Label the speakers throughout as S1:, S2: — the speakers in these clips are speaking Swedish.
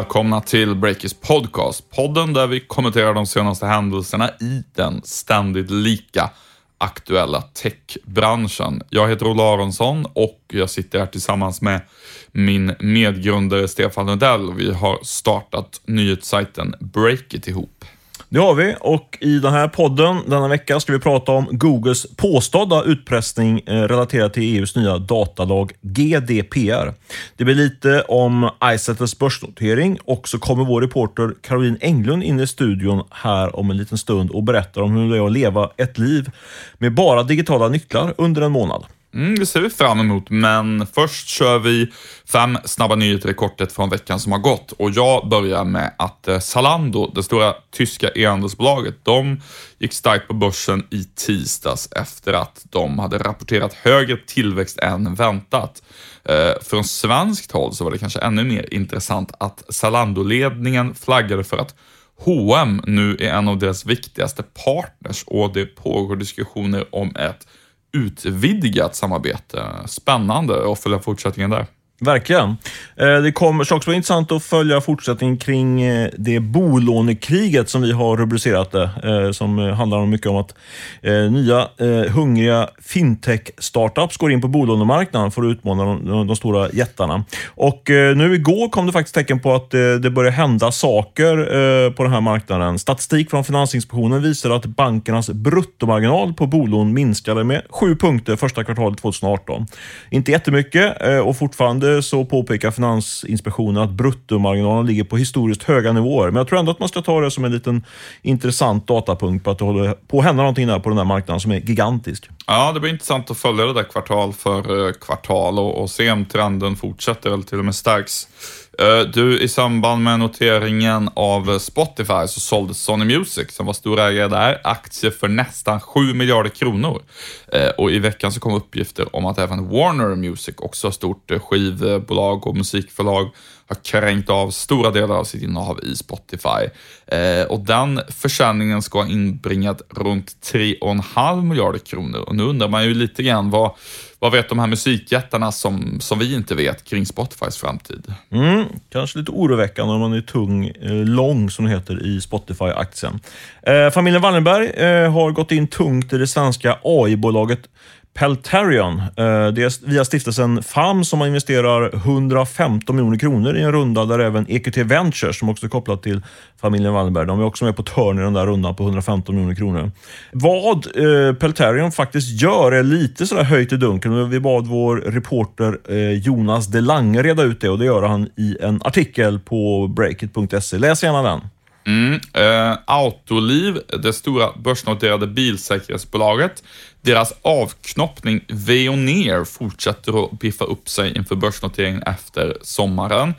S1: Välkomna till Breakers podcast. Podden där vi kommenterar de senaste händelserna i den ständigt lika aktuella techbranschen. Jag heter Ola Aronsson och jag sitter här tillsammans med min medgrundare Stefan Lundell. Vi har startat nyhetssajten Breakit ihop.
S2: Det har vi och i den här podden denna vecka ska vi prata om Googles påstådda utpressning eh, relaterat till EUs nya datalag GDPR. Det blir lite om Izettles börsnotering och så kommer vår reporter Caroline Englund in i studion här om en liten stund och berättar om hur det är att leva ett liv med bara digitala nycklar under en månad.
S1: Mm, det ser vi fram emot, men först kör vi fem snabba nyheter i korthet från veckan som har gått. Och jag börjar med att eh, Zalando, det stora tyska e-handelsbolaget, de gick starkt på börsen i tisdags efter att de hade rapporterat högre tillväxt än väntat. Eh, från svenskt håll så var det kanske ännu mer intressant att Zalando-ledningen flaggade för att H&M nu är en av deras viktigaste partners och det pågår diskussioner om ett utvidgat samarbete. Spännande att följa fortsättningen där.
S2: Verkligen. Eh, det kommer också vara intressant att följa fortsättningen kring eh, det bolånekriget som vi har rubricerat det, eh, som handlar mycket om att nya hungriga fintech-startups går in på bolånemarknaden för att utmana de, de stora jättarna. Och nu igår kom det faktiskt tecken på att det börjar hända saker på den här marknaden. Statistik från Finansinspektionen visar att bankernas bruttomarginal på bolån minskade med sju punkter första kvartalet 2018. Inte jättemycket och fortfarande så påpekar Finansinspektionen att bruttomarginalen ligger på historiskt höga nivåer. Men jag tror ändå att man ska ta det som en liten intressant datapunkt på att det håller på att hända någonting där på den här marknaden som är gigantisk.
S1: Ja, det blir intressant att följa det där kvartal för eh, kvartal och, och se om trenden fortsätter eller till och med stärks. Eh, du, i samband med noteringen av Spotify så sålde Sony Music, som var storägare där, aktier för nästan 7 miljarder kronor. Eh, och i veckan så kom uppgifter om att även Warner Music, också stort skivbolag och musikförlag, har kränkt av stora delar av sitt innehav i Spotify. Eh, och den försäljningen ska ha inbringat runt 3,5 miljarder kronor. Och nu undrar man ju lite grann vad, vad vet de här musikjättarna som, som vi inte vet kring Spotifys framtid?
S2: Mm, kanske lite oroväckande om man är tung, eh, lång som det heter i Spotify-aktien. Eh, familjen Wallenberg eh, har gått in tungt i det svenska AI-bolaget Peltarion. Eh, det är via stiftelsen FAM som man investerar 115 miljoner kronor i en runda där även EQT Ventures, som också är kopplat till familjen Wallenberg, de är också med på törn i den där rundan på 115 miljoner kronor. Vad eh, Peltarion faktiskt gör är lite sådär höjt i dunkel. Vi bad vår reporter eh, Jonas Delange reda ut det och det gör han i en artikel på breakit.se. Läs gärna den.
S1: Mm, eh, Autoliv, det stora börsnoterade bilsäkerhetsbolaget, deras avknoppning Veoneer fortsätter att biffa upp sig inför börsnoteringen efter sommaren.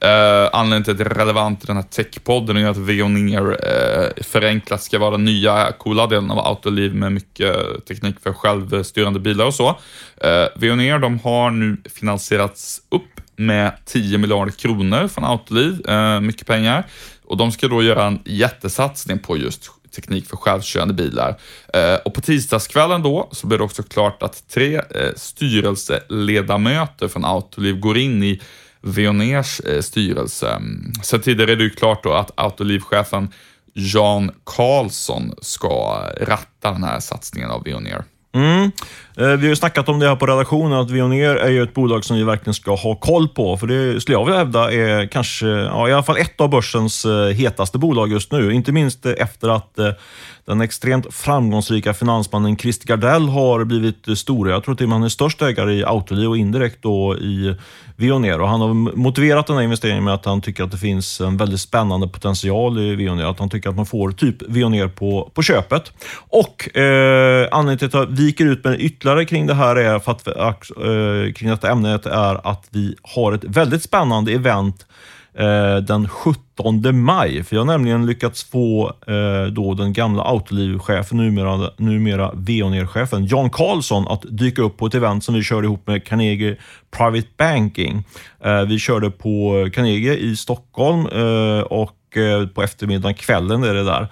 S1: Eh, anledningen till att det är relevant i den här techpodden är att Veoneer eh, förenklat ska vara den nya coola delen av Autoliv med mycket teknik för självstyrande bilar och så. Eh, Veoneer de har nu finansierats upp med 10 miljarder kronor från Autoliv, eh, mycket pengar. Och de ska då göra en jättesatsning på just teknik för självkörande bilar. Eh, och på tisdagskvällen då så blev det också klart att tre eh, styrelseledamöter från Autoliv går in i Veoneers eh, styrelse. Sen tidigare är det ju klart då att Autoliv-chefen Jan Karlsson ska ratta den här satsningen av Veoneer.
S2: Mm. Eh, vi har ju snackat om det här på redaktionen, att Veoneer är ju ett bolag som vi verkligen ska ha koll på. För det skulle jag vilja hävda är kanske, ja, i alla fall ett av börsens eh, hetaste bolag just nu. Inte minst eh, efter att den extremt framgångsrika finansmannen Christer Gardell har blivit stor. Jag tror till och med han är störst ägare i Autoliv och indirekt då i Veoneer. Och han har motiverat den här investeringen med att han tycker att det finns en väldigt spännande potential i Veoneer. Att han tycker att man får typ Veoneer på, på köpet. Och eh, anledningen till att jag viker ut mig ytterligare kring det här är för att, eh, kring detta ämnet är att vi har ett väldigt spännande event eh, den 17 maj. För jag har nämligen lyckats få eh, då den gamla Autoliv-chefen, numera, numera Veoneer-chefen, Jan Karlsson, att dyka upp på ett event som vi körde ihop med Carnegie Private Banking. Eh, vi körde på Carnegie i Stockholm eh, och eh, på eftermiddagen, kvällen är det där.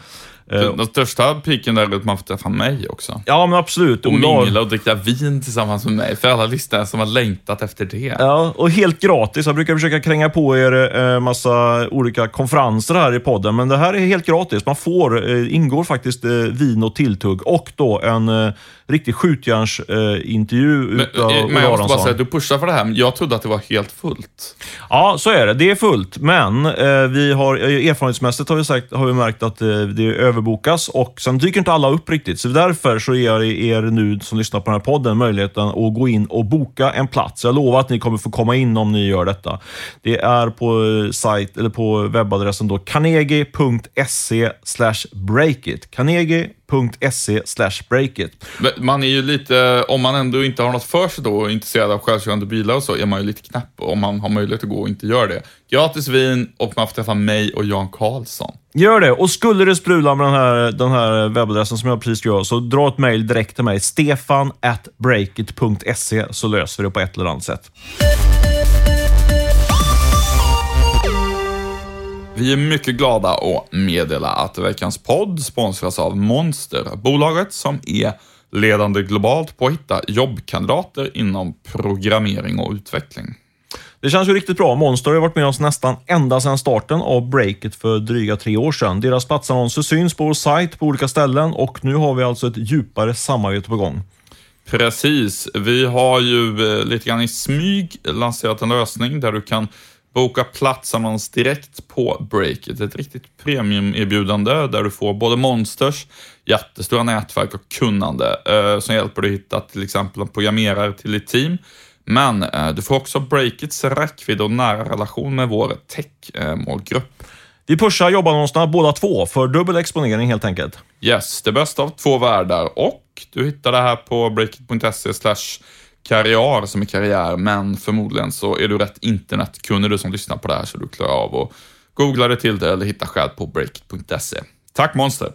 S2: Eh,
S1: Den största piken där är att man får träffa mig också.
S2: Ja, men absolut.
S1: Och
S2: har-
S1: mingla och dricka vin tillsammans med mig. För alla lyssnare som har längtat efter det.
S2: Ja, och helt gratis. Jag brukar försöka kränga på er eh, massa olika konferenser här i podden, men det här är helt gratis. Man får, eh, ingår faktiskt vin och tilltugg och då en riktig skjutjärnsintervju eh, intervju
S1: Men,
S2: utav
S1: eh, men jag måste bara säga du pushar för det här, men jag trodde att det var helt fullt.
S2: Ja, så är det. Det är fullt, men eh, vi har, eh, erfarenhetsmässigt har vi, sagt, har vi märkt att eh, det överbokas och sen dyker inte alla upp riktigt. Så därför så ger jag er nu som lyssnar på den här podden möjligheten att gå in och boka en plats. Jag lovar att ni kommer få komma in om ni gör detta. Det är på, sajt, eller på webbadressen då carnegie.se breakit. Carnegie.se breakit.
S1: Men Man är ju lite, om man ändå inte har något för sig då och är intresserad av självkörande bilar och så, är man ju lite knäpp om man har möjlighet att gå och inte gör det. Gratis vin och man får träffa mig och Jan Karlsson.
S2: Gör det. Och skulle det strula med den här, den här webbadressen som jag precis gör, så dra ett mejl direkt till mig. Stefan at breakit.se så löser vi det på ett eller annat sätt.
S1: Vi är mycket glada att meddela att veckans podd sponsras av Monster, bolaget som är ledande globalt på att hitta jobbkandidater inom programmering och utveckling.
S2: Det känns ju riktigt bra. Monster har varit med oss nästan ända sedan starten av Breakit för dryga tre år sedan. Deras platsannonser syns på vår sajt på olika ställen och nu har vi alltså ett djupare samarbete på gång.
S1: Precis. Vi har ju eh, lite grann i smyg lanserat en lösning där du kan boka platsannons direkt på Breakit. Ett riktigt premiumerbjudande där du får både Monsters jättestora nätverk och kunnande eh, som hjälper dig att hitta till exempel en programmerare till ditt team. Men eh, du får också Breakits räckvidd och nära relation med vår tech-målgrupp.
S2: Vi pushar jobbannonserna båda två för dubbel exponering helt enkelt.
S1: Yes, det bästa av två världar och du hittar det här på breakit.se karriär som är karriär, men förmodligen så är du rätt internetkunnig du som lyssnar på det här så du klarar av att googla dig till det eller hitta själv på breakit.se. Tack Monster!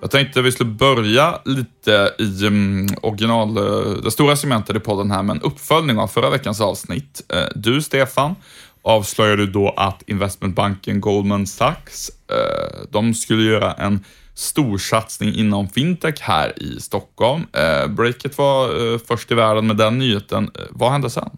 S1: Jag tänkte vi skulle börja lite i um, original, eh, det stora segmentet i podden här med en uppföljning av förra veckans avsnitt. Eh, du, Stefan, avslöjade då att investmentbanken Goldman Sachs, eh, de skulle göra en storsatsning inom fintech här i Stockholm. Eh, Breakit var eh, först i världen med den nyheten. Eh, Vad hände sen?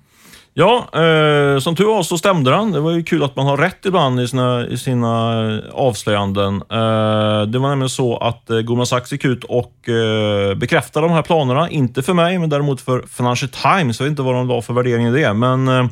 S2: Ja, eh, som tur var så stämde den. Det var ju kul att man har rätt ibland i sina, i sina eh, avslöjanden. Eh, det var nämligen så att eh, Goldman Sachs gick ut och eh, bekräftade de här planerna. Inte för mig, men däremot för Financial Times. Jag vet inte vad de la för värdering i det, men eh,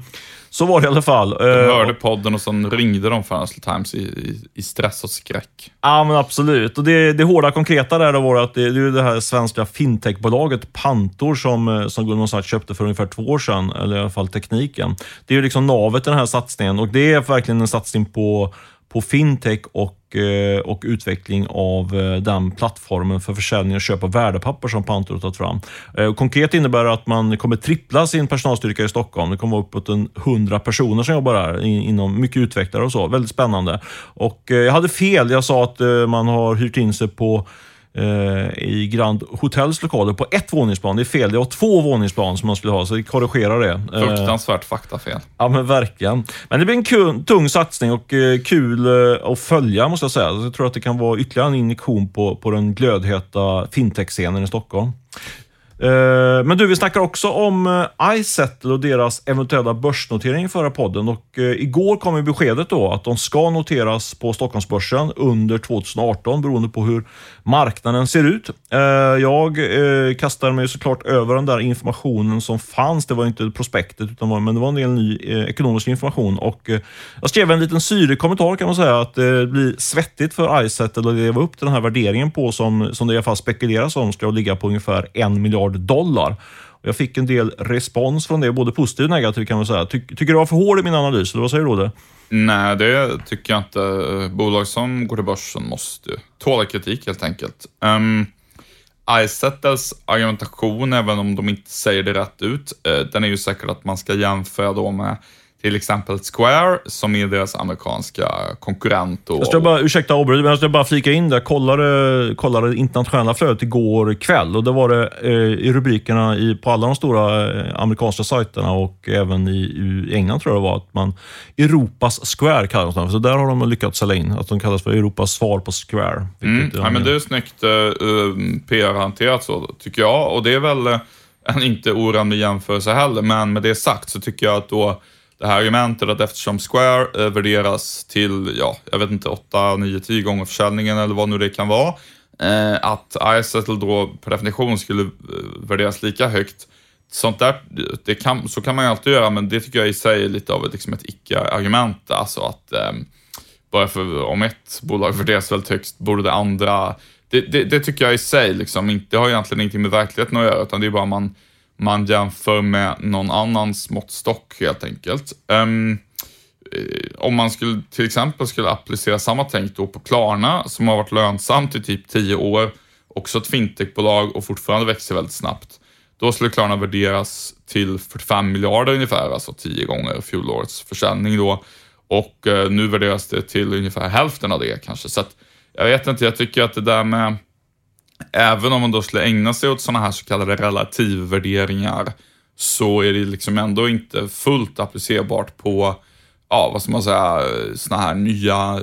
S2: så var det i alla fall. Eh,
S1: Jag hörde podden och sen ringde de Financial Times i, i, i stress och skräck.
S2: Ja, men absolut. Och det, det hårda konkreta där då var att det, det är det här svenska fintechbolaget Pantor som, eh, som Goldman Sachs köpte för ungefär två år sedan, eller i alla fall tekniken. Det är ju liksom navet i den här satsningen och det är verkligen en satsning på, på fintech och, eh, och utveckling av eh, den plattformen för försäljning och köp av värdepapper som Pantor har tagit fram. Eh, konkret innebär det att man kommer trippla sin personalstyrka i Stockholm. Det kommer vara uppåt 100 personer som jobbar här inom mycket utvecklare och så. Väldigt spännande. Och Jag hade fel. Jag sa att man har hyrt in sig på i Grand Hotels lokaler på ett våningsplan. Det är fel. Det var två våningsplan som man skulle ha, så vi korrigerar det. Eh,
S1: Fruktansvärt faktafel.
S2: Ja, men verkligen. Men det blir en kul, tung satsning och eh, kul eh, att följa, måste jag säga. Jag tror att det kan vara ytterligare en injektion på, på den glödheta fintech-scenen i Stockholm. Eh, men du, vi snackar också om eh, iSettle och deras eventuella börsnotering i förra podden. Och eh, igår kom ju beskedet då att de ska noteras på Stockholmsbörsen under 2018 beroende på hur marknaden ser ut. Jag kastade mig såklart över den där informationen som fanns. Det var inte prospektet, utan var, men det var en del ny ekonomisk information. Och Jag skrev en liten syrig kommentar kan man säga att det blir svettigt för iSettle att leva upp till den här värderingen på som, som det i alla fall spekuleras om ska ligga på ungefär en miljard dollar. Jag fick en del respons från det, både positiv och negativ kan man säga. Ty, tycker du jag var för hård i min analys? Eller vad säger du Rodde?
S1: Nej, det tycker jag inte. Bolag som går till börsen måste ju tåla kritik helt enkelt. Ehm, um, Izettles argumentation, även om de inte säger det rätt ut, eh, den är ju säkert att man ska jämföra då med till exempel Square, som är deras amerikanska konkurrent. Och,
S2: Jag ska bara, ursäkta avbryta, men jag ska bara flika in det. Jag kollade, kollade det internationella flödet igår kväll och då var det eh, i rubrikerna i, på alla de stora eh, amerikanska sajterna och även i, i England tror jag det var, att man Europas Square kallas de Så där har de lyckats sälja in, att de kallas för Europas svar på Square.
S1: Mm, ja, men det är snyggt uh, PR-hanterat så, tycker jag. Och det är väl uh, en inte orimlig jämförelse heller, men med det sagt så tycker jag att då det här argumentet att eftersom Square eh, värderas till, ja, jag vet inte, 8, 9, 10 gånger försäljningen eller vad nu det kan vara, eh, att iSettle då per definition skulle eh, värderas lika högt. Sånt där, det kan, så kan man ju alltid göra, men det tycker jag i sig är lite av ett, liksom ett icke-argument. Alltså att eh, bara för om ett bolag värderas väldigt högt borde det andra... Det, det, det tycker jag i sig liksom inte, det har egentligen ingenting med verkligheten att göra, utan det är bara man man jämför med någon annans måttstock helt enkelt. Um, om man skulle, till exempel skulle applicera samma tänk då på Klarna som har varit lönsamt i typ 10 år, också ett fintechbolag och fortfarande växer väldigt snabbt. Då skulle Klarna värderas till 45 miljarder ungefär, alltså 10 gånger fjolårets försäljning då. Och eh, nu värderas det till ungefär hälften av det kanske. Så att, jag vet inte, jag tycker att det där med även om man då skulle ägna sig åt sådana här så kallade relativvärderingar så är det liksom ändå inte fullt applicerbart på, ja vad ska man säga, sådana här nya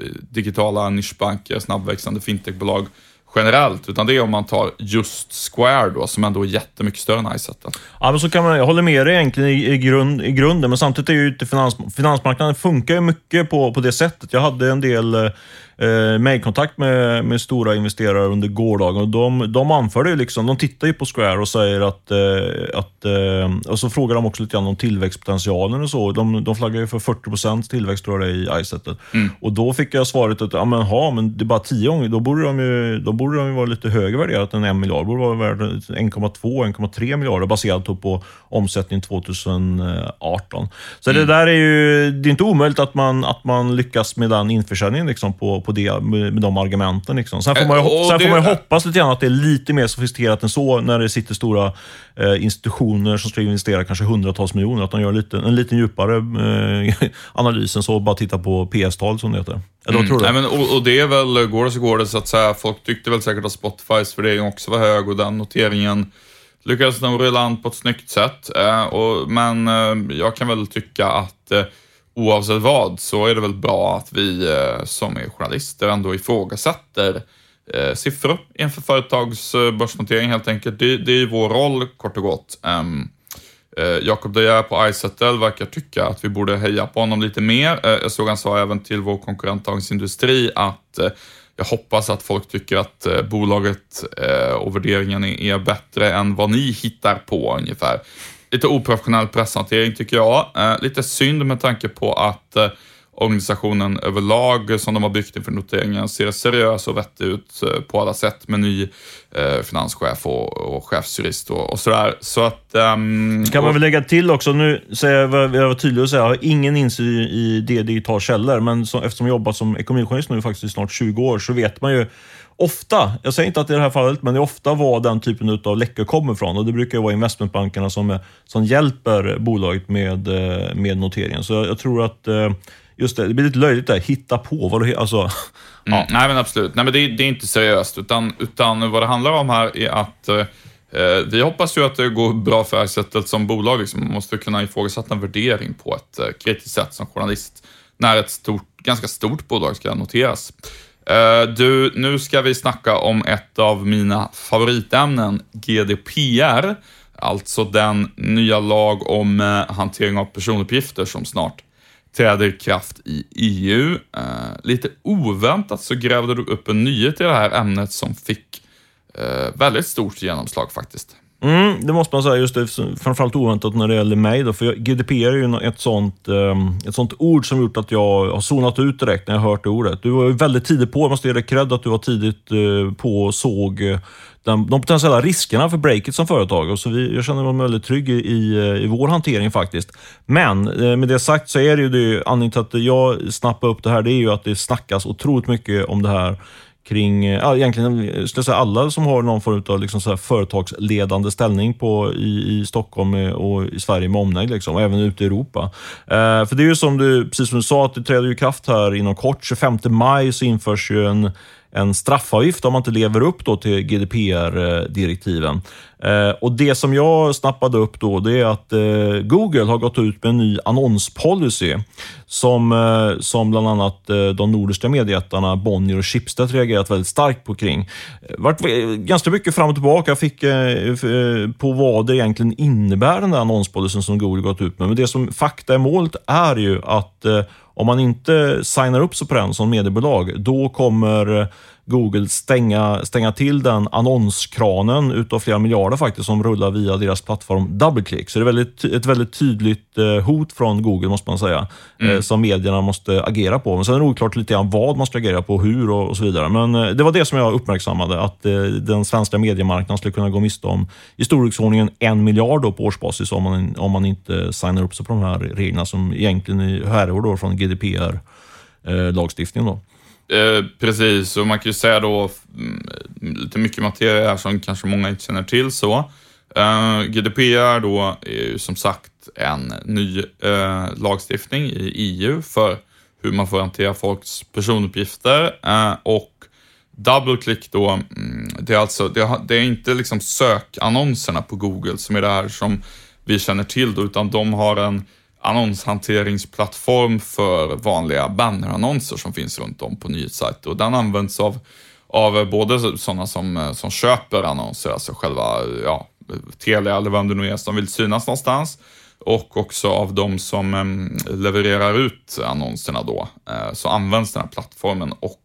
S1: eh, digitala nischbanker, snabbväxande fintechbolag generellt, utan det är om man tar just Square då, som ändå är jättemycket större än Izettle.
S2: Ja, men så kan man, jag håller med dig egentligen i, i, grund, i grunden, men samtidigt är ju inte finans, finansmarknaden funkar ju mycket på, på det sättet. Jag hade en del eh, eh, mejlkontakt med, med stora investerare under gårdagen. Och de, de anförde liksom, de tittar ju på Square och säger att, eh, att eh, och så frågar de också lite grann om tillväxtpotentialen och så. De, de flaggar ju för 40% tillväxt tror jag det är i iSettle. Mm. Och då fick jag svaret att, ja men, ha, men det är bara 10 gånger, då borde de ju, då borde de ju vara lite högre värderat än en miljard. borde vara värd 1,2-1,3 miljarder baserat på omsättning 2018. Så mm. det där är ju, det är inte omöjligt att man, att man lyckas med den införsäljningen liksom på, på det, med, med de argumenten. Liksom. Sen får man, ju, sen det, får man hoppas lite grann att det är lite mer sofistikerat än så när det sitter stora eh, institutioner som ska investera kanske hundratals miljoner. Att de gör lite, en lite djupare eh, analys än så bara titta på PS-tal som det heter. Eller
S1: mm. tror du? Nej, men, och, och, det är väl, går det så går det så att säga. Folk tyckte väl säkert att Spotifys värdering också var hög och den noteringen lyckades de rulla an på ett snyggt sätt. Eh, och, men eh, jag kan väl tycka att eh, oavsett vad så är det väl bra att vi eh, som är journalister ändå ifrågasätter eh, siffror inför företags eh, börsnotering helt enkelt. Det, det är vår roll kort och gott. Ehm, eh, Jakob De Geer på Izettle verkar tycka att vi borde heja på honom lite mer. Jag såg han sa även till vår konkurrent Dagens Industri att jag hoppas att folk tycker att bolaget och värderingen är bättre än vad ni hittar på ungefär lite oprofessionell presshantering tycker jag. Eh, lite synd med tanke på att eh, organisationen överlag som de har byggt inför noteringen ser seriös och vettig ut eh, på alla sätt med ny eh, finanschef och, och chefsjurist och, och sådär. Så att... Um,
S2: kan man väl lägga till också, nu säger jag, jag var tydlig och säga, jag har ingen insyn i det digital källor, men så, eftersom jag jobbat som ekonomijournalist nu faktiskt i snart 20 år så vet man ju ofta, jag säger inte att det är det här fallet, men det är ofta var den typen av läckor kommer ifrån. Och det brukar vara investmentbankerna som, som hjälper bolaget med, eh, med noteringen. Så jag, tror att eh, just det, det blir lite löjligt där, hitta på. Vad du, alltså,
S1: mm, Nej, men absolut. Nej, men det, det, är inte seriöst, utan, utan vad det handlar om här är att eh, vi hoppas ju att det går bra för Izettle som bolag. Liksom. Man måste kunna ifrågasätta en värdering på ett eh, kritiskt sätt som journalist när ett stort, ganska stort bolag ska noteras. Eh, du, nu ska vi snacka om ett av mina favoritämnen, GDPR. Alltså den nya lag om eh, hantering av personuppgifter som snart träder i kraft i EU. Eh, lite oväntat så grävde du upp en nyhet i det här ämnet som fick väldigt stort genomslag faktiskt.
S2: Mm, det måste man säga, just det, framförallt oväntat när det gäller mig. Då, för GDPR är ju ett sånt, ehm, ett sånt ord som gjort att jag har zonat ut direkt när jag hört det ordet. Du var ju väldigt tidigt på, jag måste ge dig cred att du var tidigt eh, på och såg eh, den, de potentiella riskerna för breakit som företag. Och så vi, jag känner mig väldigt trygg i, i, eh, vår hantering faktiskt. Men med det sagt så är det ju det, anledningen till att jag snappar upp det här, det är ju att det snackas otroligt mycket om det här kring, eh, ja, egentligen eh, skulle jag säga alla som har någon form av liksom så här företagsledande ställning på, i, i Stockholm eh, och i Sverige med omnejd, liksom, och även ute i Europa. Eh, för det är ju som du, precis som du sa, att det träder i kraft här inom kort. 25 maj så införs ju en en straffavgift om man inte lever upp då till GDPR-direktiven. Eh, och Det som jag snappade upp då, det är att eh, Google har gått ut med en ny annonspolicy som, eh, som bland annat eh, de nordiska mediejättarna Bonnier och Schibsted reagerat väldigt starkt på kring. Eh, vart ganska mycket fram och tillbaka fick, eh, på vad det egentligen innebär den där annonspolicyn som Google gått ut med. Men det som fakta är målet är ju att om man inte signar upp sig på den som mediebolag, då kommer Google stänga, stänga till den annonskranen utav flera miljarder faktiskt som rullar via deras plattform DoubleClick. Så det är väldigt, ett väldigt tydligt eh, hot från Google måste man säga, mm. Eh, som medierna måste agera på. Men sen är det oklart lite grann vad man ska agera på, hur och, och så vidare. Men eh, det var det som jag uppmärksammade, att den svenska mediemarknaden skulle kunna gå miste om i storleksordningen en miljard på årsbasis om man, om man inte signar upp sig på de här reglerna som egentligen härrör från GDPR-lagstiftningen.
S1: Eh, precis, och man kan ju säga då mm, lite mycket materia här som kanske många inte känner till så. Eh, GDPR då är ju som sagt en ny eh, lagstiftning i EU för hur man får hantera folks personuppgifter eh, och och DoubleClick då, mm, det är alltså, det, det är inte liksom sökannonserna på Google som är det här som vi känner till då, utan de har en annonshanteringsplattform för vanliga bannerannonser som finns runt om på nyhetssajter och den används av, av både sådana som, som köper annonser, alltså själva ja, Telia eller vem det nu är som vill synas någonstans och också av de som levererar ut annonserna då. Eh, så används den här plattformen och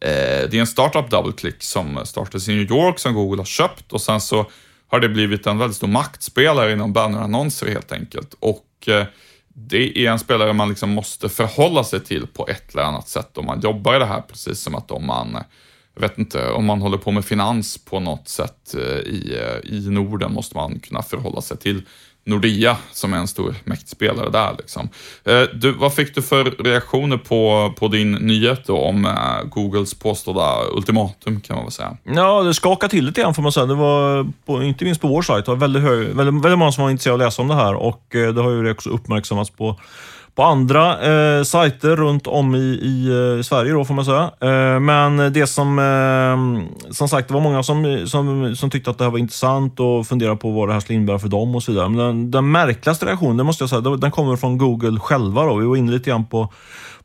S1: eh, det är en startup DoubleClick som startades i New York som Google har köpt och sen så har det blivit en väldigt stor maktspelare inom bannerannonser helt enkelt. Och och eh, det är en spelare man liksom måste förhålla sig till på ett eller annat sätt om man jobbar i det här, precis som att om man jag vet inte, om man håller på med finans på något sätt eh, i, eh, i Norden måste man kunna förhålla sig till Nordea som är en stor mäktspelare där. Liksom. Eh, du, vad fick du för reaktioner på, på din nyhet då, om eh, Googles påstådda ultimatum kan man väl säga?
S2: Ja, det skakade till lite grann får man säga. Det var, på, inte minst på vår sajt, det var väldigt, hög, väldigt, väldigt många som var intresserade av att läsa om det här och eh, det har ju också uppmärksammats på på andra eh, sajter runt om i, i eh, Sverige då får man säga. Eh, men det som, eh, som sagt, det var många som, som, som tyckte att det här var intressant och funderade på vad det här skulle innebära för dem och så vidare. Men den, den märkligaste reaktionen, måste jag säga, den kommer från Google själva. Då. Vi var inne lite grann på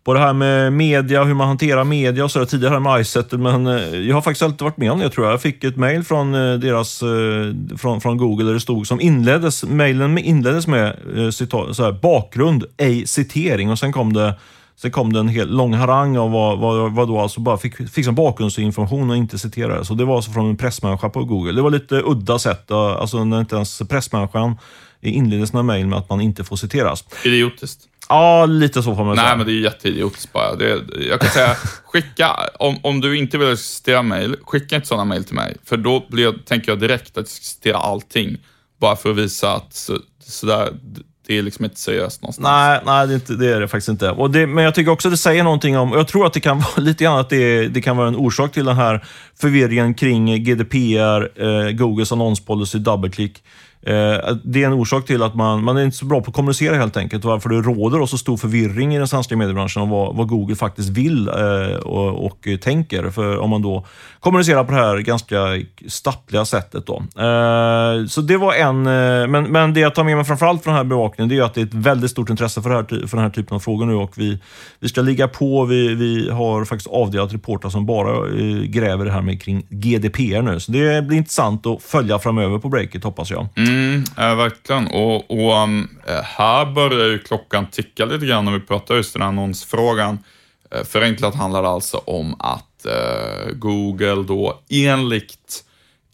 S2: på det här med media, hur man hanterar media och sådär tidigare med iSettle, men eh, jag har faktiskt alltid varit med om det tror jag. Jag fick ett mail från eh, deras, eh, från, från Google där det stod som inleddes, mejlen inleddes med citat, så här, bakgrund, ej citering och sen kom det Sen kom det en hel lång harang av vad, vad, vad då alltså bara fick, fick som bakgrundsinformation och inte citerade. Så det var alltså från en pressmänniska på Google. Det var lite udda sätt, alltså när inte ens pressmänniskan inledde sina mejl med att man inte får citeras.
S1: Idiotiskt.
S2: Ja, lite så får man
S1: säga.
S2: Nej,
S1: men det är jätteidiotiskt bara. Det, jag kan säga, skicka, om, om du inte vill citera mejl, skicka inte sådana mejl till mig. För då blir, tänker jag direkt att jag citera allting. Bara för att visa att så, sådär, det är liksom inte seriöst någonstans.
S2: Nej, nej det, är inte, det är det faktiskt inte. Och det, men jag tycker också att det säger någonting om, jag tror att det kan vara lite grann att det, det kan vara en orsak till den här förvirringen kring GDPR, eh, Googles annonspolicy, DoubleClick. Eh, det är en orsak till att man, man är inte så bra på att kommunicera helt enkelt. Varför det råder så stor förvirring i den svenska mediebranschen om vad, vad Google faktiskt vill eh, och, och, tänker. För om man då kommunicerar på det här ganska stappliga sättet. Då. Eh, så det var en, men, men det jag tar med mig framförallt från den här bevakningen, det är att det är ett väldigt stort intresse för, här, för den här typen av frågor nu och vi, vi ska ligga på. Vi, vi har faktiskt avdelat reportrar som bara gräver det här med kring GDPR nu. Så det blir intressant att följa framöver på breaket hoppas jag.
S1: Mm. Mm, äh, verkligen. Och, och um, eh, här börjar ju klockan ticka lite grann när vi pratar just den här annonsfrågan. Uh, förenklat handlar det alltså om att uh, Google då enligt,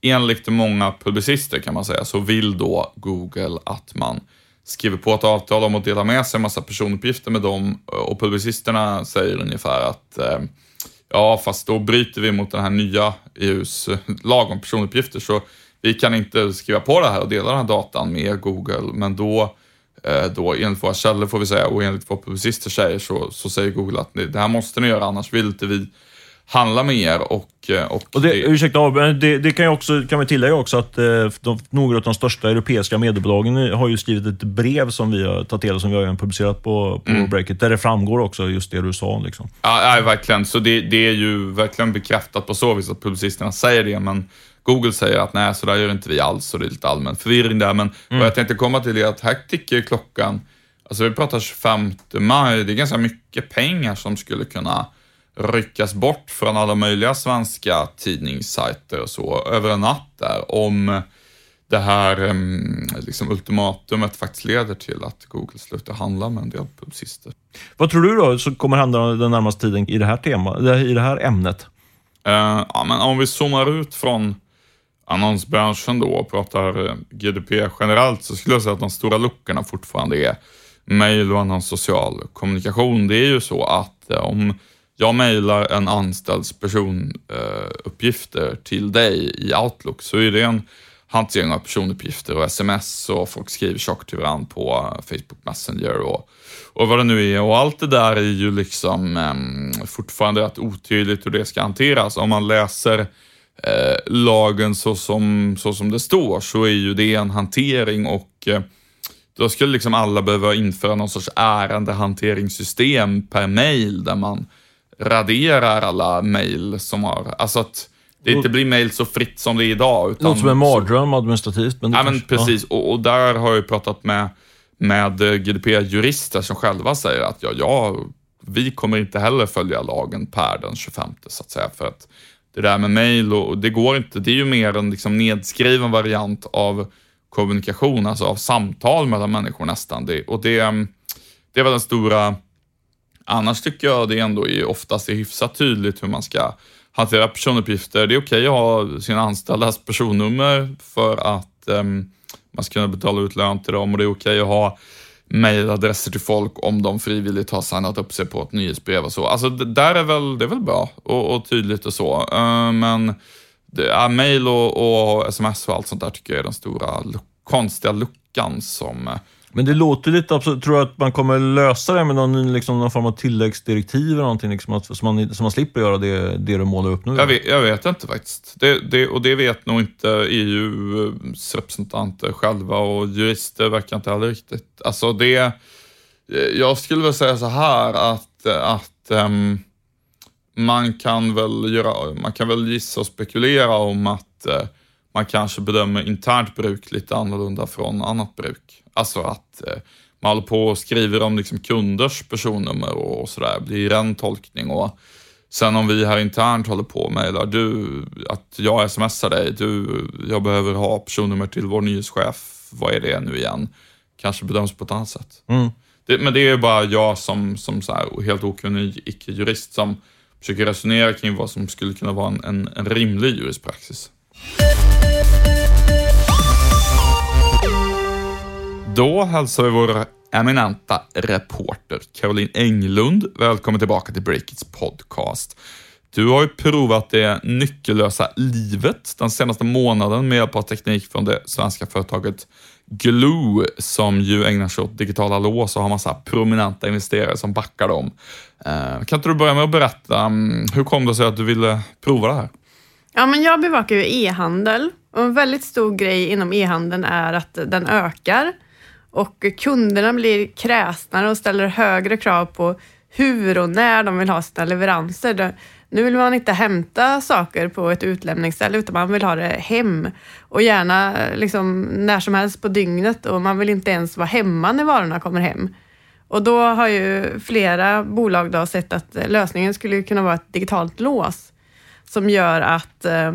S1: enligt många publicister kan man säga, så vill då Google att man skriver på ett avtal om att dela med sig en massa personuppgifter med dem och publicisterna säger ungefär att uh, ja, fast då bryter vi mot den här nya EUs lag om personuppgifter så vi kan inte skriva på det här och dela den här datan med Google, men då, eh, då enligt våra källor får vi säga och enligt vad publicister säger så, så säger Google att det här måste ni göra annars vill inte vi handla med er. Och, eh, och,
S2: och det, ursäkta, men det, det kan, jag också, kan vi tillägga också att eh, de, några av de största europeiska mediebolagen har ju skrivit ett brev som vi har tagit del av, som vi har publicerat på, på mm. Breakit, där det framgår också just det du sa. Liksom.
S1: Ja, ja, verkligen. Så det, det är ju verkligen bekräftat på så vis att publicisterna säger det, men Google säger att nej, så där gör inte vi alls och det är lite allmän förvirring där. Men mm. vad jag tänkte komma till är att här tickar klockan, alltså vi pratar 25 maj, det är ganska mycket pengar som skulle kunna ryckas bort från alla möjliga svenska tidningssajter och så över en natt där om det här liksom, ultimatumet faktiskt leder till att Google slutar handla med en del publicister.
S2: Vad tror du då som kommer hända den närmaste tiden i det här, tema, i det här ämnet?
S1: Uh, ja, men om vi zoomar ut från annonsbranschen då och pratar eh, GDP generellt så skulle jag säga att de stora luckorna fortfarande är mejl och annan social kommunikation. Det är ju så att eh, om jag mejlar en anställds personuppgifter eh, till dig i Outlook så är det en hantering av personuppgifter och sms och folk skriver tjockt till varandra på Facebook Messenger och, och vad det nu är. Och allt det där är ju liksom eh, fortfarande rätt otydligt hur det ska hanteras. Om man läser eh, lagen så som, så som det står så är ju det en hantering och eh, då skulle liksom alla behöva införa någon sorts ärendehanteringssystem per mail där man raderar alla mail som har, alltså att det inte blir mail så fritt som det är idag.
S2: Utan Låter som en mardröm administrativt.
S1: Men ja, kanske, men precis. Ja. Och, och, där har jag pratat med, med GDPR-jurister som själva säger att ja, ja, vi kommer inte heller följa lagen per den 25 så att säga. För att det där med mejl, och, det går inte. Det är ju mer en liksom nedskriven variant av kommunikation, alltså av samtal mellan människor nästan. Det, och det, mm, det är väl den stora... Annars tycker jag det ändå är oftast är hyfsat tydligt hur man ska hantera personuppgifter. Det är okej okay att ha sina anställdas personnummer för att um, man ska kunna betala ut lön till dem och det är okej okay att ha mejladresser till folk om de frivilligt har signat upp sig på ett nyhetsbrev och så. Alltså det där är väl, det är väl bra och, och tydligt och så. Uh, men ja, mejl och, och, sms och allt sånt där tycker jag är den stora konstiga luckan som eh,
S2: men det låter lite absolut. Tror du att man kommer lösa det med någon, liksom, någon form av tilläggsdirektiv eller någonting, liksom, att, så, man, så man slipper göra det, det du målar upp nu?
S1: Jag vet, jag vet inte faktiskt. Det, det, och det vet nog inte EUs eh, representanter själva och jurister verkar inte heller riktigt. Alltså det, eh, jag skulle väl säga så här att, eh, att um, man kan väl göra, man kan väl gissa och spekulera om att uh, man kanske bedömer internt bruk lite annorlunda från annat bruk. Alltså att uh, man håller på och skriver om liksom kunders personnummer och sådär, blir en tolkning. Och sen om vi här internt håller på och mejlar, du, att jag smsar dig, du, jag behöver ha personnummer till vår nyhetschef, vad är det nu igen? Kanske bedöms på ett annat sätt. Mm. Det, men det är bara jag som, som så här, helt okunnig icke-jurist som försöker resonera kring vad som skulle kunna vara en, en, en rimlig juristpraxis. Då hälsar vi vår eminenta reporter Caroline Englund välkommen tillbaka till Breakits podcast. Du har ju provat det nyckellösa livet den senaste månaden med hjälp av teknik från det svenska företaget Glue som ju ägnar sig åt digitala lås och har massa prominenta investerare som backar dem. Eh, kan inte du börja med att berätta, mm, hur kom det sig att du ville prova det här?
S3: Ja, men jag bevakar ju e-handel. Och en väldigt stor grej inom e-handeln är att den ökar. Och kunderna blir kräsnare och ställer högre krav på hur och när de vill ha sina leveranser. Nu vill man inte hämta saker på ett utlämningsställe utan man vill ha det hem. Och gärna eh, liksom när som helst på dygnet. Och man vill inte ens vara hemma när varorna kommer hem. Och då har ju flera bolag då sett att eh, lösningen skulle kunna vara ett digitalt lås som gör att eh,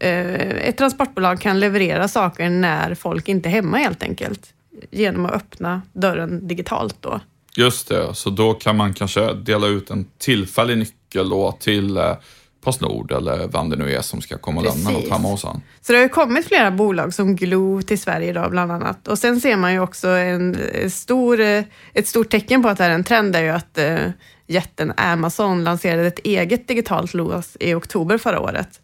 S3: eh, ett transportbolag kan leverera saker när folk inte är hemma helt enkelt genom att öppna dörren digitalt då.
S1: Just det, så då kan man kanske dela ut en tillfällig nyckel då till eh, Postnord eller vem det nu är som ska komma och lämna något hemma hos en.
S3: Så det har ju kommit flera bolag som Glo till Sverige idag bland annat. Och sen ser man ju också en stor, ett stort tecken på att det är en trend är ju att jätten Amazon lanserade ett eget digitalt lås i oktober förra året.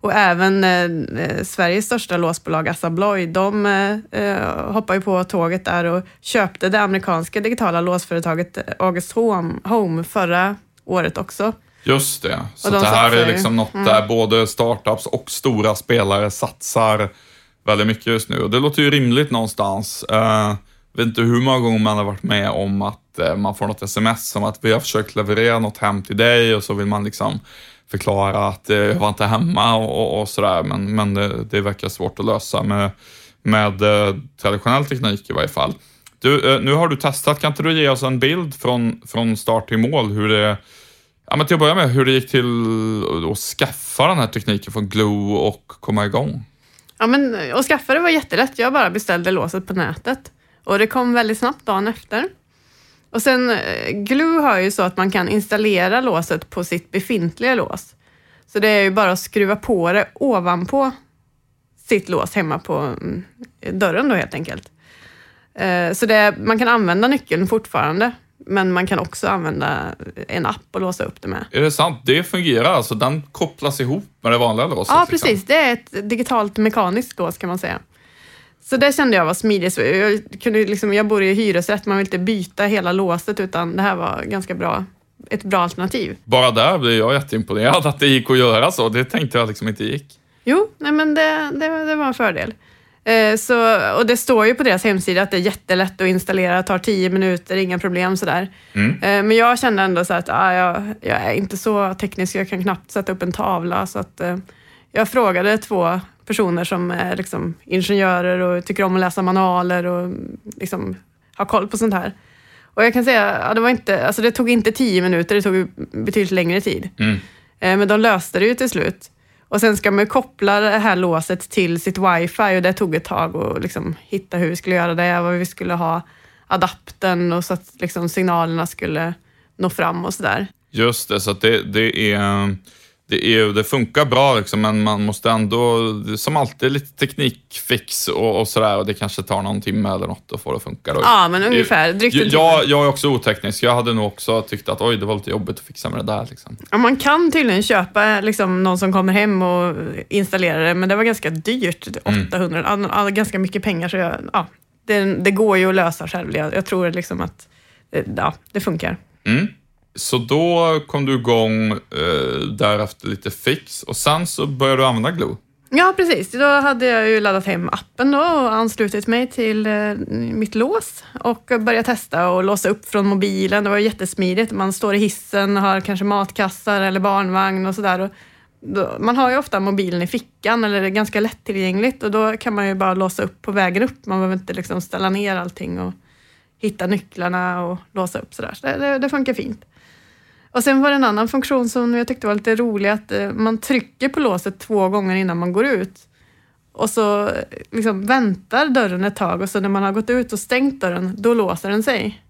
S3: Och även eh, eh, Sveriges största låsbolag Assa Abloy, de eh, eh, hoppade på tåget där och köpte det amerikanska digitala låsföretaget August Home, Home förra året också.
S1: Just det. Så
S3: de
S1: det här
S3: satsar
S1: är liksom något
S3: Mm.
S1: där både startups och stora spelare satsar väldigt mycket just nu. Och det låter ju rimligt någonstans. Uh, vet inte hur många gånger man har varit med om att Eh, man får något sms om att vi har försökt leverera något hem till dig och så vill man liksom förklara att eh, jag var inte hemma och, och, sådär. Men, men det, det verkar svårt att lösa med, med eh, traditionell teknik i varje fall. Du, nu har du testat, kan inte du ge oss en bild från, från start till mål hur det Ja, men till att börja med, hur det gick till att skaffa den här tekniken från Glue och komma igång.
S3: Ja, men att skaffa det var jättelätt. Jag bara beställde låset på nätet och det kom väldigt snabbt dagen efter. Och sen eh, Glue har ju så att man kan installera låset på sitt befintliga lås. Så det är ju bara att skruva på det ovanpå sitt lås hemma på mm, dörren då helt enkelt. Eh, Så det, man kan använda nyckeln fortfarande, men man kan också använda en app och låsa upp det med.
S1: Är det sant? Det fungerar alltså? Den kopplas ihop med det vanliga låset?
S3: Ja,
S1: liksom.
S3: precis. Det är ett digitalt mekaniskt lås kan man säga. Så det kände jag var smidigt. Jag, kunde liksom, jag bor i hyresrätt, man vill inte byta hela låset utan det här var ganska bra, ett bra alternativ.
S1: Bara där blir jag jätteimponerad att det gick att göra så. Det tänkte jag liksom inte gick.
S3: Jo, nej men det, det, det var en fördel. Eh, så, och det står ju på deras hemsida att det är jättelätt att installera, tar tio minuter, inga problem sådär.
S1: Mm.
S3: Eh, men jag kände ändå så att ah, jag, jag är inte så teknisk, jag kan knappt sätta upp en tavla. Så att, eh, jag frågade två personer som är liksom, ingenjörer och tycker om att läsa manualer och liksom, har koll på sånt här. Och jag kan säga, ja, det, var inte, alltså det tog inte tio minuter, det tog betydligt längre tid.
S1: Mm.
S3: Eh, Men de löste det ju till slut. Och sen ska man ju koppla det här låset till sitt wifi och det tog ett tag att liksom hitta hur vi skulle göra det, vad vi skulle ha adaptern och så att liksom signalerna skulle nå fram och sådär.
S1: Just det, så att det, det är... Det, är, det funkar bra, liksom, men man måste ändå, som alltid, lite teknikfix och, och sådär. Och det kanske tar någon timme eller något att få det att funka. Då.
S3: Ja, men ungefär. Drygt
S1: jag, jag, jag är också oteknisk. Jag hade nog också tyckt att oj, det var lite jobbigt att fixa med det där. Liksom.
S3: Ja, man kan tydligen köpa liksom, någon som kommer hem och installerar det, men det var ganska dyrt. 800, ja, ja, ganska mycket pengar. Så jag, ja, det, det går ju att lösa själv. Jag, jag tror liksom att eh, ja, det funkar.
S1: Mm. Så då kom du igång eh, därefter lite fix och sen så började du använda Glue.
S3: Ja, precis. Då hade jag ju laddat hem appen då och anslutit mig till eh, mitt lås och börjat testa och låsa upp från mobilen. Det var jättesmidigt. Man står i hissen och har kanske matkassar eller barnvagn och sådär. Man har ju ofta mobilen i fickan eller det är ganska lättillgängligt och då kan man ju bara låsa upp på vägen upp. Man behöver inte liksom ställa ner allting och hitta nycklarna och låsa upp sådär. Så det, det, det funkar fint. Och sen var det en annan funktion som jag tyckte var lite rolig, att eh, man trycker på låset två gånger innan man går ut. Och så eh, liksom väntar dörren ett tag och så när man har gått ut och stängt dörren, då låser den sig.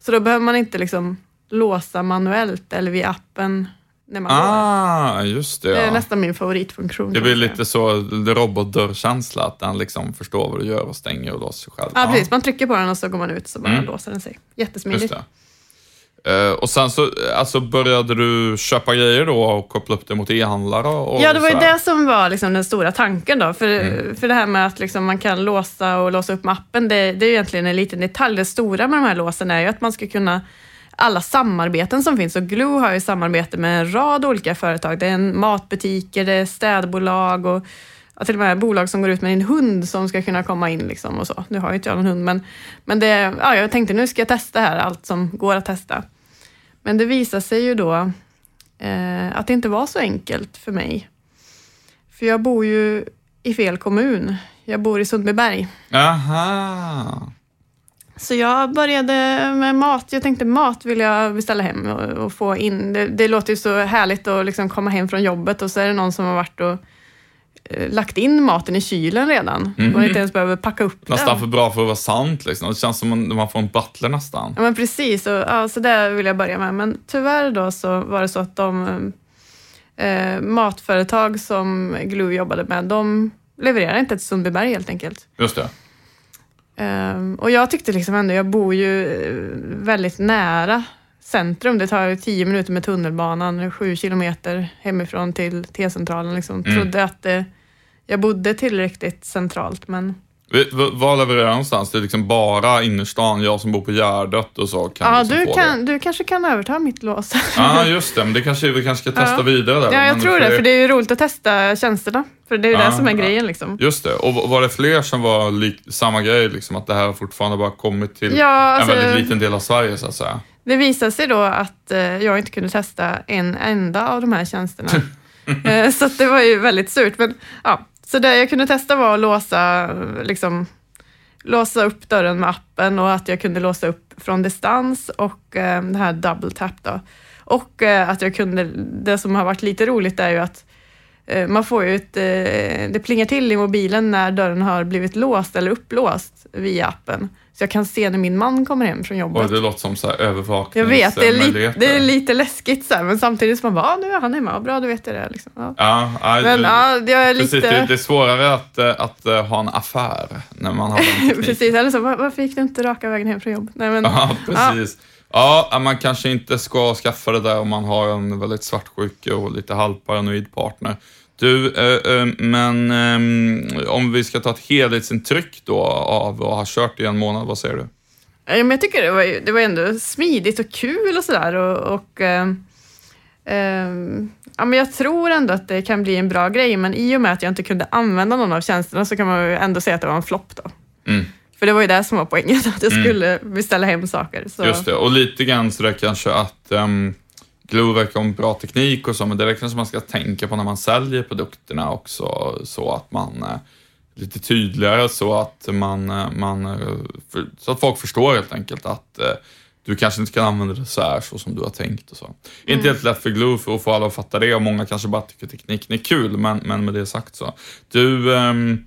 S3: Så då behöver man inte liksom låsa manuellt eller via appen när man går.
S1: Ah, just det.
S3: Det är
S1: Ja.
S3: nästan min favoritfunktion.
S1: Det blir lite så robotdörrkänsla, att den liksom förstår vad du gör och stänger och låser sig själv.
S3: Ja, precis. Man trycker på den och så går man ut så bara
S1: Mm.
S3: låser den sig.
S1: Just
S3: Jättesmidigt.
S1: det. Eh, och sen så alltså började du köpa grejer då och koppla upp det mot e-handlare och
S3: Ja, det var ju det som var liksom den stora tanken då. För,
S1: Mm.
S3: för det här med att liksom man kan låsa och låsa upp mappen, det, det är ju egentligen en liten detalj. Det stora med de här låsen är ju att man ska kunna alla samarbeten som finns. Och Glue har ju samarbete med en rad olika företag. Det är en matbutiker, det är städbolag och ja, till och med bolag som går ut med en hund som ska kunna komma in. Liksom och så. Nu har ju inte jag någon hund, men, men det, ja, jag tänkte nu ska jag testa här, allt som går att testa. Men det visar sig ju då eh, att det inte var så enkelt för mig. För jag bor ju i fel kommun. Jag bor i Sundbyberg.
S1: Aha.
S3: Så jag började med mat. Jag tänkte mat vill jag beställa hem och, och få in. Det, det låter ju så härligt att liksom komma hem från jobbet och så är det någon som har varit och lagt in maten i kylen redan.
S1: Mhm.
S3: Man inte ens behöver packa upp
S1: Nästan
S3: den.
S1: för bra för att vara sant. Liksom. Det känns som att man får en butler nästan.
S3: Ja, men precis. Och, ja, så där vill jag börja med. Men tyvärr då så var det så att de eh, matföretag som Glue jobbade med, de levererar inte till Sundbyberg helt enkelt.
S1: Just det.
S3: Ehm, och jag tyckte liksom ändå, jag bor ju eh, väldigt nära centrum. Det tar ju tio minuter med tunnelbanan, sju kilometer hemifrån till T-centralen. Liksom.
S1: Mm.
S3: Trodde att eh, jag bodde tillräckligt centralt, men
S1: Var levererar de någonstans? Det är liksom bara innerstan, jag som bor på Gärdet och så kan
S3: Ja,
S1: liksom
S3: du,
S1: få
S3: kan, du kanske kan överta mitt lås.
S1: Ja, just det. Men det kanske vi kanske ska testa
S3: Ja.
S1: vidare där.
S3: Ja, jag tror det, för det är ju roligt att testa tjänsterna. För det är ju
S1: Ja,
S3: det som är grejen liksom.
S1: Just det. Och var det fler som var samma grej, liksom att det här fortfarande bara kommit till
S3: Ja, alltså-
S1: en väldigt liten del av Sverige så att säga?
S3: Det visade sig då att eh, jag inte kunde testa en enda av de här tjänsterna. eh, så det var ju väldigt surt. Men, ja, så det jag kunde testa var att låsa, liksom, låsa upp dörren med appen och att jag kunde låsa upp från distans och eh, det här double tap då. Och eh, att jag kunde, det som har varit lite roligt är ju att eh, man får ju ett, eh, det plingar till i mobilen när dörren har blivit låst eller upplåst via appen. Jag kan se när min man kommer hem från jobbet.
S1: Och det låter som så här
S3: Jag vet, det är, li- det är lite läskigt så här, men samtidigt som man bara, ah, nu är han hemma, bra då vet det. Liksom. Ja.
S1: Ja, ja,
S3: Men
S1: det-
S3: ja, jag är
S1: Precis,
S3: lite...
S1: det, det är svårare att, eh, att eh, ha en affär när man har den.
S3: Precis, eller så, "Va- varför gick du inte raka vägen hem från jobbet? Nej, men,
S1: Ja, precis. Ja, man kanske inte ska skaffa det där om man har en väldigt svartsjuk och lite halvparanoid partner. Du, eh, eh, men eh, om vi ska ta ett helhetsintryck då av att ha kört i en månad, vad säger du?
S3: Ja, men jag tycker det var, det var ändå smidigt och kul och sådär. Och, och, ehm, ehm, ja, men jag tror ändå att det kan bli en bra grej, men i och med att jag inte kunde använda någon av tjänsterna så kan man ju ändå säga att det var en flopp då.
S1: Mm.
S3: För det var ju det som var poängen, att jag skulle beställa hem saker. Så.
S1: Just det, och lite grann sådär kanske att um, Glue verkar ha bra teknik och så, men det är kanske man ska tänka på när man säljer produkterna också, så att man eh, lite tydligare så att man, eh, man eh, så att folk förstår helt enkelt att du kanske inte kan använda det så här så som du har tänkt och så. Inte helt lätt för Glue för att få alla att fatta det och många kanske bara tycker tekniken är kul, men, men med det sagt så. Du, men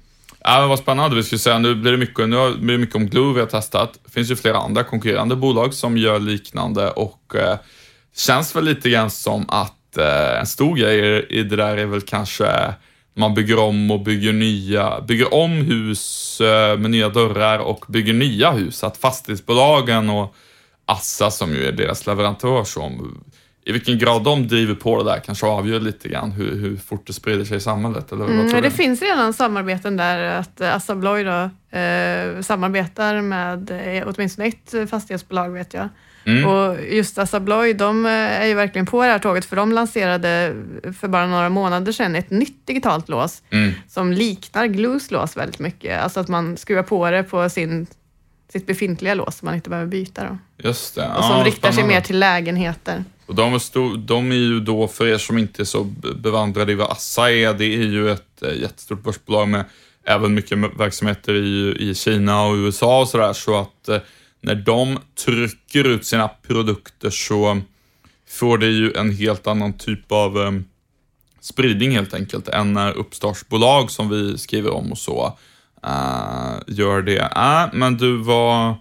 S1: vad spännande vi skulle säga. Nu blir det mycket, nu blir det mycket om Glue vi har testat. Det finns ju flera andra konkurrerande bolag som gör liknande och det känns väl lite grann som att eh, en stor grej i det där är väl kanske man bygger om och bygger nya, bygger om hus eh, med nya dörrar och bygger nya hus. Att fastighetsbolagen och Assa som ju är deras leverantör som i vilken grad de driver på det där kanske avgör lite grann hur, hur fort det sprider sig i samhället. Eller
S3: Mm, det
S1: du?
S3: finns redan samarbeten där att Assa Abloy då, eh, samarbetar med eh, åtminstone ett fastighetsbolag vet jag.
S1: Mm.
S3: Och just Assa Abloy, de eh, är ju verkligen på det här tåget för de lanserade för bara några månader sedan ett nytt digitalt lås
S1: Mm.
S3: som liknar Glues lås väldigt mycket. Alltså att man skruvar på det på sin, sitt befintliga lås som man inte behöver byta. Då.
S1: Just det.
S3: Och som
S1: Ja,
S3: riktar sig
S1: spännande.
S3: mer till lägenheter.
S1: Och de, är stor, de är ju då, för er som inte är så be- bevandrade i vad Assa är, det är ju ett eh, jättestort börsbolag med även mycket verksamheter i, i Kina och USA och sådär. Så att eh, när de trycker ut sina produkter så får det ju en helt annan typ av eh, spridning helt enkelt än när uppstartsbolag som vi skriver om och så eh, gör det. Äh, men du var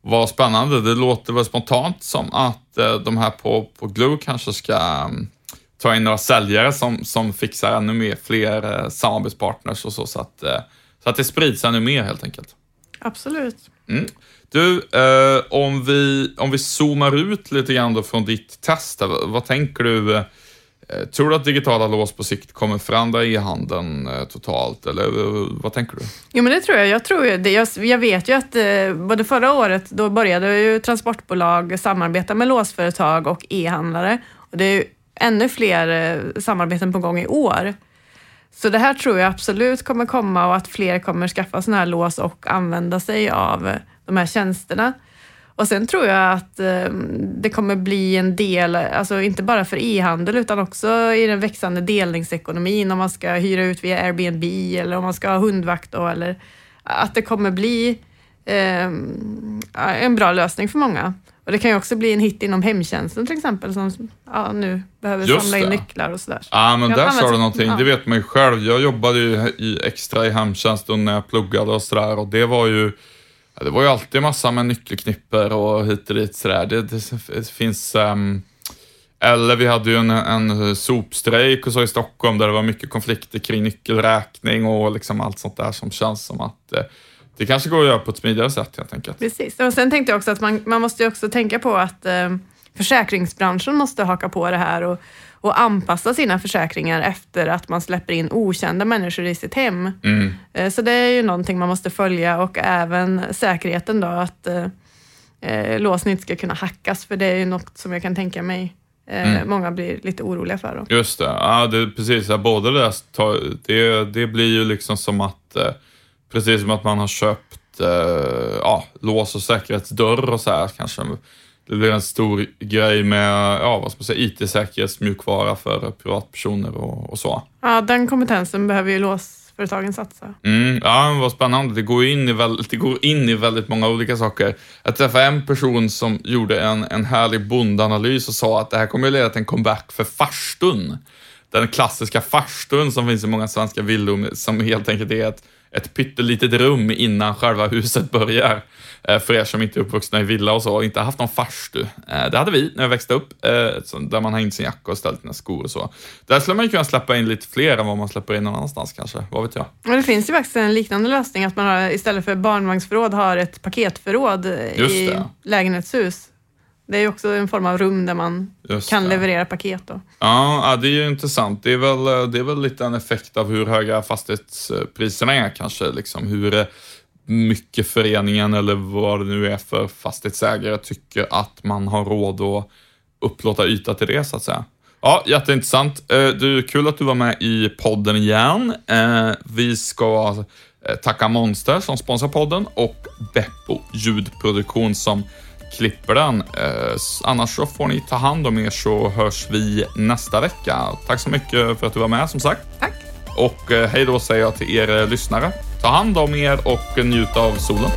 S1: vad spännande. Det låter väl spontant som att eh, de här på, på Glue kanske ska ehm, ta in några säljare som, som fixar ännu mer, fler eh, samarbetspartners och så, så att, eh, så att det sprids ännu mer helt enkelt.
S3: Absolut.
S1: Mm. Du, eh, om, vi, om vi zoomar ut lite grann då från ditt test, här, vad, vad tänker du? Eh, tror du att digitala lås på sikt kommer förändra e-handeln eh, totalt, eller eh, vad tänker du?
S3: Jo, men det tror jag. Jag, tror ju det. Jag, jag vet ju att eh, både förra året, då började ju transportbolag samarbeta med låsföretag och e-handlare. Och det är ju ännu fler eh, samarbeten på gång i år. Så det här tror jag absolut kommer komma och att fler kommer skaffa sådana här lås och använda sig av de här tjänsterna. Och sen tror jag att eh, det kommer bli en del, alltså inte bara för e-handel utan också i den växande delningsekonomin om man ska hyra ut via Airbnb eller om man ska ha hundvakt då, eller att det kommer bli eh, en bra lösning för många. Och det kan ju också bli en hit inom hemtjänsten till exempel som ja, nu behöver
S1: Just
S3: samla in
S1: det.
S3: nycklar och sådär.
S1: Ja, men
S3: Jag
S1: där sa du någonting.
S3: ja.
S1: Det vet man ju själv. Jag jobbade ju i, extra i hemtjänsten när jag pluggade och sådär och det var ju ja, det var ju alltid massa med nyckelknipper och hit och dit sådär. Det, det, finns ehm, eller vi hade ju en, en sopstrejk och så i Stockholm där det var mycket konflikter kring nyckelräkning och liksom allt sånt där som känns som att eh, det kanske går att göra på ett smidigare sätt helt enkelt.
S3: Precis. Och sen tänkte jag också att man, man måste ju också tänka på att eh, försäkringsbranschen måste haka på det här och, och anpassa sina försäkringar efter att man släpper in okända människor i sitt hem.
S1: Mm.
S3: Eh, Så det är ju någonting man måste följa och även säkerheten då att eh, eh, låsen inte ska kunna hackas för det är ju något som jag kan tänka mig eh,
S1: Mm.
S3: många blir lite oroliga för. Då.
S1: Just det, ja, det precis. Ja, både det, det, det blir ju liksom som att, eh, precis som att man har köpt eh, ja, lås och säkerhetsdörr och så här kanske. Det blir en stor grej med, ja, vad ska man säga, IT-säkerhetsmjukvara för privatpersoner och, och så.
S3: Ja, den kompetensen behöver ju låsföretagen satsa.
S1: Mm, ja, vad spännande. Det går, in i väldigt, det går in i väldigt många olika saker. Jag träffade en person som gjorde en, en härlig bondanalys och sa att det här kommer att leda till en comeback för farstun. Den klassiska farstun som finns i många svenska villor som helt enkelt är ett, ett pyttelitet rum innan själva huset börjar. Eh, För er som inte är uppvuxna i villa och så och inte haft någon farstu. Eh, Det hade vi när jag växte upp, eh, där man hängde sin jacka och ställde sina skor och så. Där skulle man ju kunna släppa in lite fler än vad man släpper in någon annanstans kanske, vad vet jag.
S3: Men det finns ju faktiskt en liknande lösning att man har, istället för barnvagnsförråd har ett paketförråd i lägenhetshus. Det är ju också en form av rum där man
S1: Just
S3: kan
S1: det.
S3: leverera paket. Då.
S1: Ja, det är ju intressant. Det är, väl, det är väl lite en effekt av hur höga fastighetspriserna är kanske. Liksom hur eh, mycket föreningen eller vad det nu är för fastighetsägare tycker att man har råd att upplåta yta till det så att säga. Ja, jätteintressant. Eh, Du, kul att du var med i podden igen. Eh, Vi ska eh, tacka Monster som sponsrar podden och Beppo ljudproduktion som klipper den. Eh, Annars så får ni ta hand om er så hörs vi nästa vecka. Tack så mycket för att du var med som sagt.
S3: Tack!
S1: Och eh, hej då säger jag till er eh, lyssnare. Ta hand om er och njut av solen.